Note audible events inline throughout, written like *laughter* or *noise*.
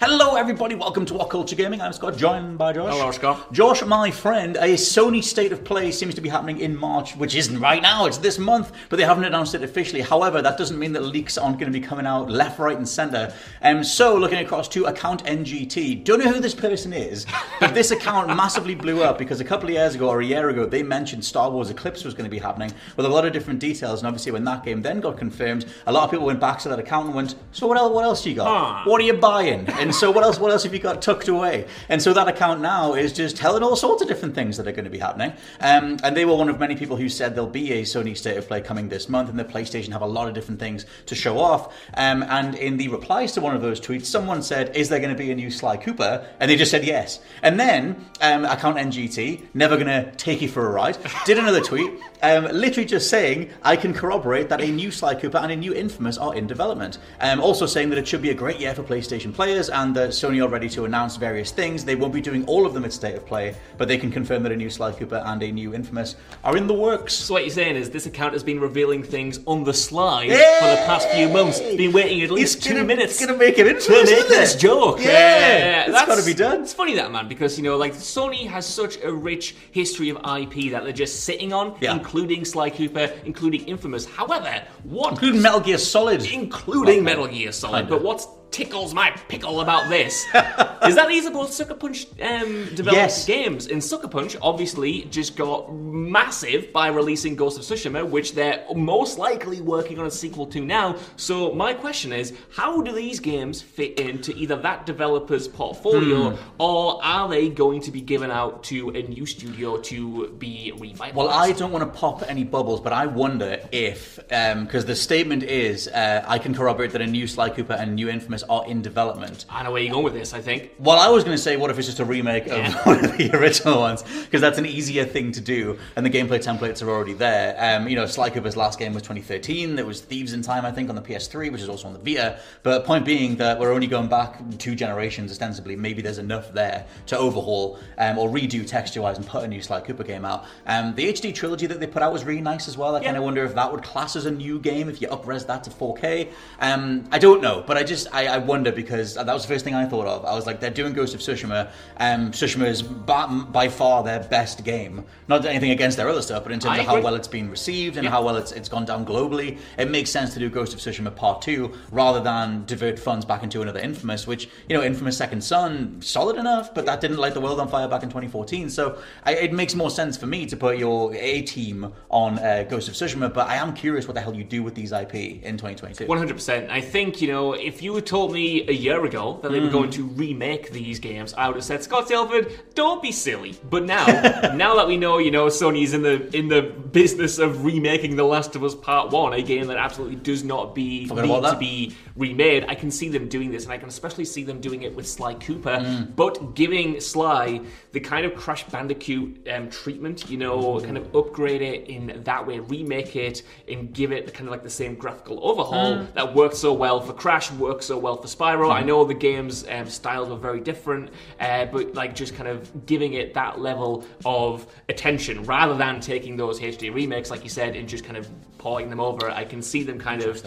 Hello, everybody. Welcome to WhatCulture Gaming. I'm Scott, joined by Josh. Hello, Scott. Josh, my friend, a Sony State of Play seems to be happening in March, which isn't right now. It's this month, but they haven't announced it officially. However, that doesn't mean that leaks aren't going to be coming out left, right, and centre. Um, so, looking across to account NGT, don't know who this person is, but this account *laughs* massively blew up because a couple of years ago or a year ago, they mentioned Star Wars Eclipse was going to be happening with a lot of different details. And obviously, when that game then got confirmed, a lot of people went back to that account and went, "So what else? What else you got? Huh. What are you buying?" And so, what else? What else have you got tucked away? And so that account now is just telling all sorts of different things that are going to be happening. Um, and they were one of many people who said there'll be a Sony State of Play coming this month, and the PlayStation have a lot of different things to show off. Um, and in the replies to one of those tweets, someone said, "Is there going to be a new Sly Cooper?" And they just said yes. And then um, account NGT, never going to take you for a ride, did another tweet, um, literally just saying, "I can corroborate that a new Sly Cooper and a new Infamous are in development." Um, also saying that it should be a great year for PlayStation players, and that Sony are ready to announce various things. They won't be doing all of them at State of Play, but they can confirm that a new Sly Cooper and a new Infamous are in the works. So what you're saying is this account has been revealing things on the slide Yay! for the past few months. Been waiting at least It's two gonna- minutes it's gonna make it to make this joke. Yeah, that's gotta be done. It's funny that man because you know like Sony has such a rich history of IP that they're just sitting on, Yeah. including Sly Cooper, including Infamous. However, what Including Metal Gear Solid. including Metal Gear Solid. But what tickles my pickle about this *laughs* is that these are both Sucker Punch um, developed Yes. games. And Sucker Punch obviously just got massive by releasing Ghost of Tsushima, which they're most likely working on a sequel to now. So my question is, how do these games fit into either that developer's portfolio, Hmm. or are they going to be given out to a new studio to be revitalized? Well, I don't want to pop any bubbles, but I wonder if, because the statement is, uh, I can corroborate that a new Sly Cooper and new Infamous are in development. I know where you're going with this. I think. Well, I was going to say, what if it's just a remake of Yeah. *laughs* one of the original ones? Because that's an easier thing to do, and the gameplay templates are already there. Um, you know, Sly Cooper's last game was 2013. There was Thieves in Time, I think, on the PS3, which is also on the Vita. But point being that we're only going back two generations, ostensibly. Maybe there's enough there to overhaul um, or redo texture-wise and put a new Sly Cooper game out. Um, the HD trilogy that they put out was really nice as well. I kind of wonder if that would class as a new game if you upres that to 4K. Um, I don't know, but I just I, I wonder because that was the first thing I thought of. I was like, they're doing Ghost of Tsushima. Um, Tsushima is by, by far their best game. Not anything against their other stuff, but in terms I of how well it's been received and Yeah. how well it's it's gone down globally, it makes sense to do Ghost of Tsushima Part Two rather than divert funds back into another Infamous. Which you know, Infamous Second Son, solid enough, but that didn't light the world on fire back in 2014. So I, it makes more sense for me to put your A team on uh, Ghost of Tsushima. But I am curious what the hell you do with these IP in 2022. One hundred percent. I think you know if you had told me a year ago that they Hmm. were going to remake these games, I would have said, Scott Tailford, don't be silly. But now, *laughs* now that we know, you know, Sony's in the in the business of remaking The Last of Us Part One, a game that absolutely does not be need to be remade. I can see them doing this, and I can especially see them doing it with Sly Cooper, Hmm. but giving Sly the kind of Crash Bandicoot um, treatment. You know, Hmm. kind of upgrade it in that way, remake it, and give it the kind of like the same graphical overhaul Hmm. that worked so well for Crash, worked so well for Spyro. I know the game's um, styles were very different, uh, but like just kind of giving it that level of attention rather than taking those HD remakes, like you said, and just kind of porting them over. I can see them kind of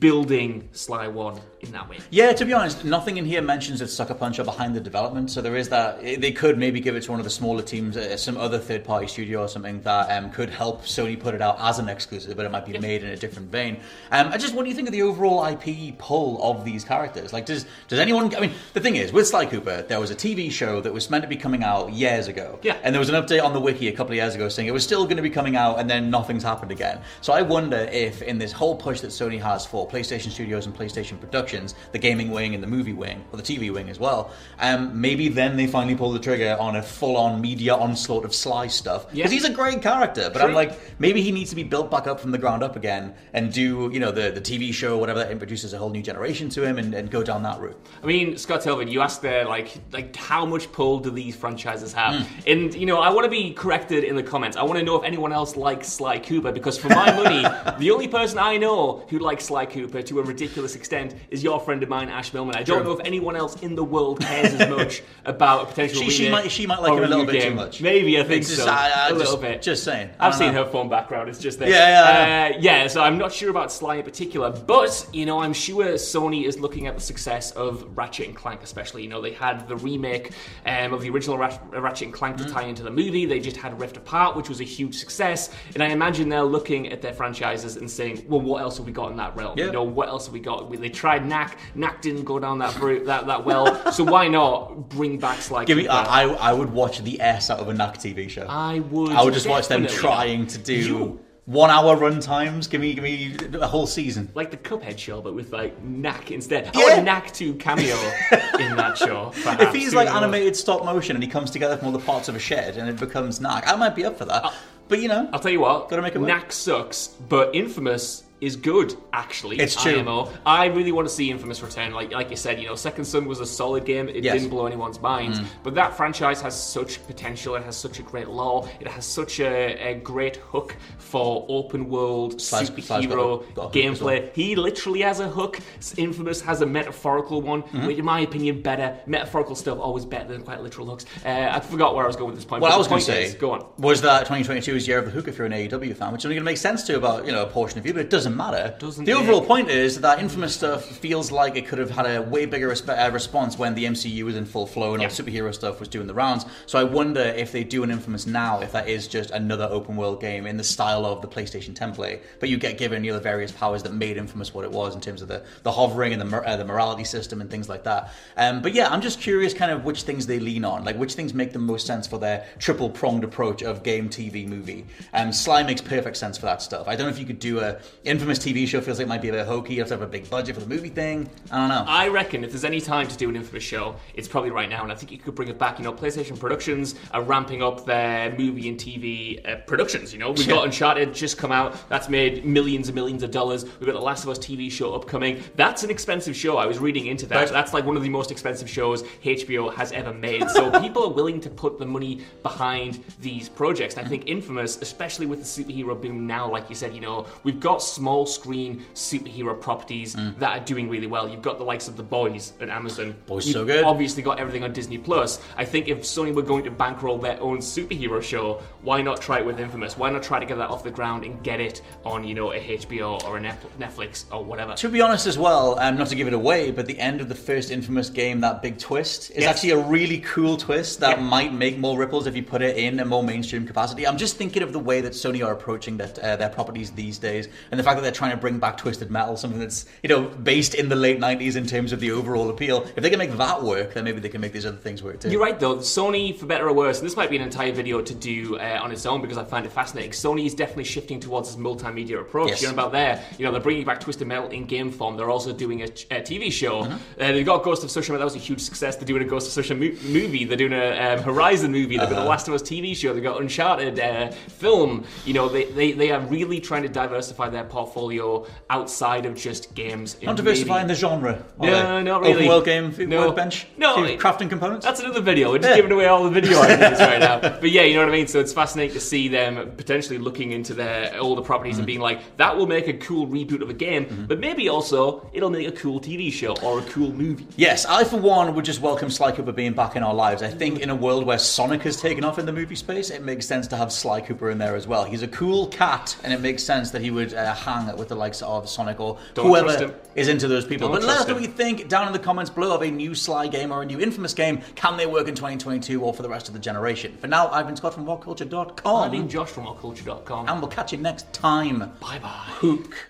building Sly One in that way. Yeah, to be honest, nothing in here mentions that Sucker Punch are behind the development. So there is that. They could maybe give it to one of the smaller teams, uh, some other third party studio or something that um, could help Sony put it out as an exclusive, but it might be made in a different vein. Um, I just, what do you think of the overall IP pull of these characters? Like, does does anyone? I mean, the thing is, with Sly Cooper, there was a TV show that was meant to be coming out years ago. Yeah. And there was an update on the wiki a couple of years ago saying it was still going to be coming out, and then nothing's happened again. So I wonder if, in this whole push that Sony has for PlayStation Studios and PlayStation Productions, the gaming wing and the movie wing, or the TV wing as well, um, maybe then they finally pull the trigger on a full-on media onslaught of Sly stuff because Yeah. he's a great character. But I'm like, maybe he needs to be built back up from the ground up again and do, you know, the the TV show or whatever that introduces a whole new generation to him and, and go down that route. I mean, Scott Tailford, you asked there, like, like how much pull do these franchises have? Hmm. And you know, I want to be corrected in the comments. I want to know if anyone else likes Sly Cooper because, for my money, *laughs* the only person I know who likes Sly Cooper to a ridiculous extent is your friend of mine, Ash Millman. I don't know if anyone else in the world cares as much *laughs* about a potential She- she might- she might like him a little bit too much. Maybe I think It's just- so. I- I a little just- bit. just saying. I've seen know. her phone background. It's just there. Yeah, Uh, yeah, so I'm not sure about Sly in particular, but you know, I'm sure Sony is looking at the success of Ratchet and Clank, especially. You know, they had the remake um, of the original Rat- Ratchet and Clank to Mm. tie into the movie. They just had Rift Apart, which was a huge success, and I imagine they're looking at their franchises and saying, "Well, what else have we got in that realm? Yeah. You know, what else have we got? They tried Knack, Knack didn't go down that route, that that well, so why not bring back Sly? Give me, I I would watch the S out of a Knack TV show. I would. I would just watch them trying to do You- one hour run times. Give me, give me a whole season. like the Cuphead show, but with like Knack instead. I want Knack to cameo *laughs* in that show. If he's like knows? animated stop motion and he comes together from all the parts of a shed and it becomes Knack, I might be up for that. but you know, I'll tell you what. Gotta make work. Knack sucks, but Infamous is good. Actually, It's true. IMO. I really want to see Infamous return. Like like you said, you know, Second Son was a solid game. It Yes. Mm. didn't blow anyone's minds, but that franchise has such potential. It has such a great lore. It has such a, a great hook for open world got superhero a- got a gameplay. well. He literally has a hook. Infamous has a metaphorical one, Mm-hmm. which, in my opinion, better. Metaphorical stuff always better than quite literal hooks. Uh, I forgot where I was going with this point. What but I was going to say is- go on. was that 2022 is year of the hook if you're an AEW fan, which is only going to make sense to about you know a portion of you, but it doesn't matter. Doesn't the it? overall point is that infamous stuff feels like it could have had a way bigger resp- uh, response when the MCU was in full flow and Yeah. all the superhero stuff was doing the rounds. So I wonder if they do an infamous now, if that is just another open world game in the style of the PlayStation template, but you get given you know, the various powers that made infamous what it was in terms of the, the hovering and the uh, the morality system and things like that. Um, but yeah, I'm just curious, kind of which things they lean on, like which things make the most sense for their triple pronged approach of game, TV, movie. Um, Sly makes perfect sense for that stuff. I don't know if you could do a infamous TV show. Feels like it might be a bit hokey. You have to have a big budget for the movie thing. I don't know. I reckon if there's any time to do an infamous show, it's probably right now, and I think you could bring it back. You know, PlayStation Productions are ramping up their movie and TV uh, productions. You know, we've got Uncharted just come out. That's made millions and millions of dollars. We've got the Last of Us TV show upcoming. That's an expensive show. I was reading into that. That's like one of the most expensive shows HBO has ever made. So *laughs* people are willing to put the money behind these projects. And I think Infamous, especially with the superhero boom now, like you said, you know, we've got small screen superhero properties that are doing really well. You've got the likes of The Boys at Amazon. Boys You've so good. Obviously got everything on Disney Plus. I think if Sony were going to bankroll their own superhero show, why not try it with Infamous? Why not try to get that off the ground and get it on, you know, a HBO or a Netflix or whatever? To be honest, as well, um, not to give it away, but the end of the first infamous game, that big twist, is Yes. actually a really cool twist that Yeah. might make more ripples if you put it in a more mainstream capacity. I'm just thinking of the way that Sony are approaching that, uh, their properties these days, and the fact that they're trying to bring back Twisted Metal, something that's you know based in the late '90s in terms of the overall appeal. If they can make that work, then maybe they can make these other things work too. You're right, though. Sony, for better or worse, and this might be an entire video to do uh, on its own because I find it fascinating. Sony is definitely shifting towards this multimedia approach. Yes. You know about there, you know, they're bringing back Twisted Metal in game form. They're also doing a, a TV show. Mm-hmm. Uh, they've got Ghost of Tsushima. That was a huge success. They're doing a Ghost of Tsushima mo- movie. They're doing a um, Horizon movie. They've got Uh-huh. the Last of Us TV show. They've got Uncharted uh, film. You know, they, they, they are really trying to diversify their portfolio portfolio outside of just games. Not diversifying the genre. No, not really. Open world game, No. workbench, No, it- crafting components. That's another video. We're just Yeah. giving away all the video *laughs* ideas right now. But yeah, you know what I mean? So it's fascinating to see them potentially looking into their older properties Mm-hmm. and being like, that will make a cool reboot of a game, but maybe also it'll make a cool TV show or a cool movie. Yes, I for one would just welcome Sly Cooper being back in our lives. I think in a world where Sonic has taken off in the movie space, it makes sense to have Sly Cooper in there as well. He's a cool cat, and it makes sense that he would uh, hang with the likes of Sonic or Don't whoever is into those people. Don't but let us know what you think down in the comments below of a new Sly game or a new Infamous game. Can they work in 2022 or for the rest of the generation? For now, I've been Scott from WhatCulture.com, I've been Josh from WhatCulture.com. and we'll catch you next time. Bye bye. Hook.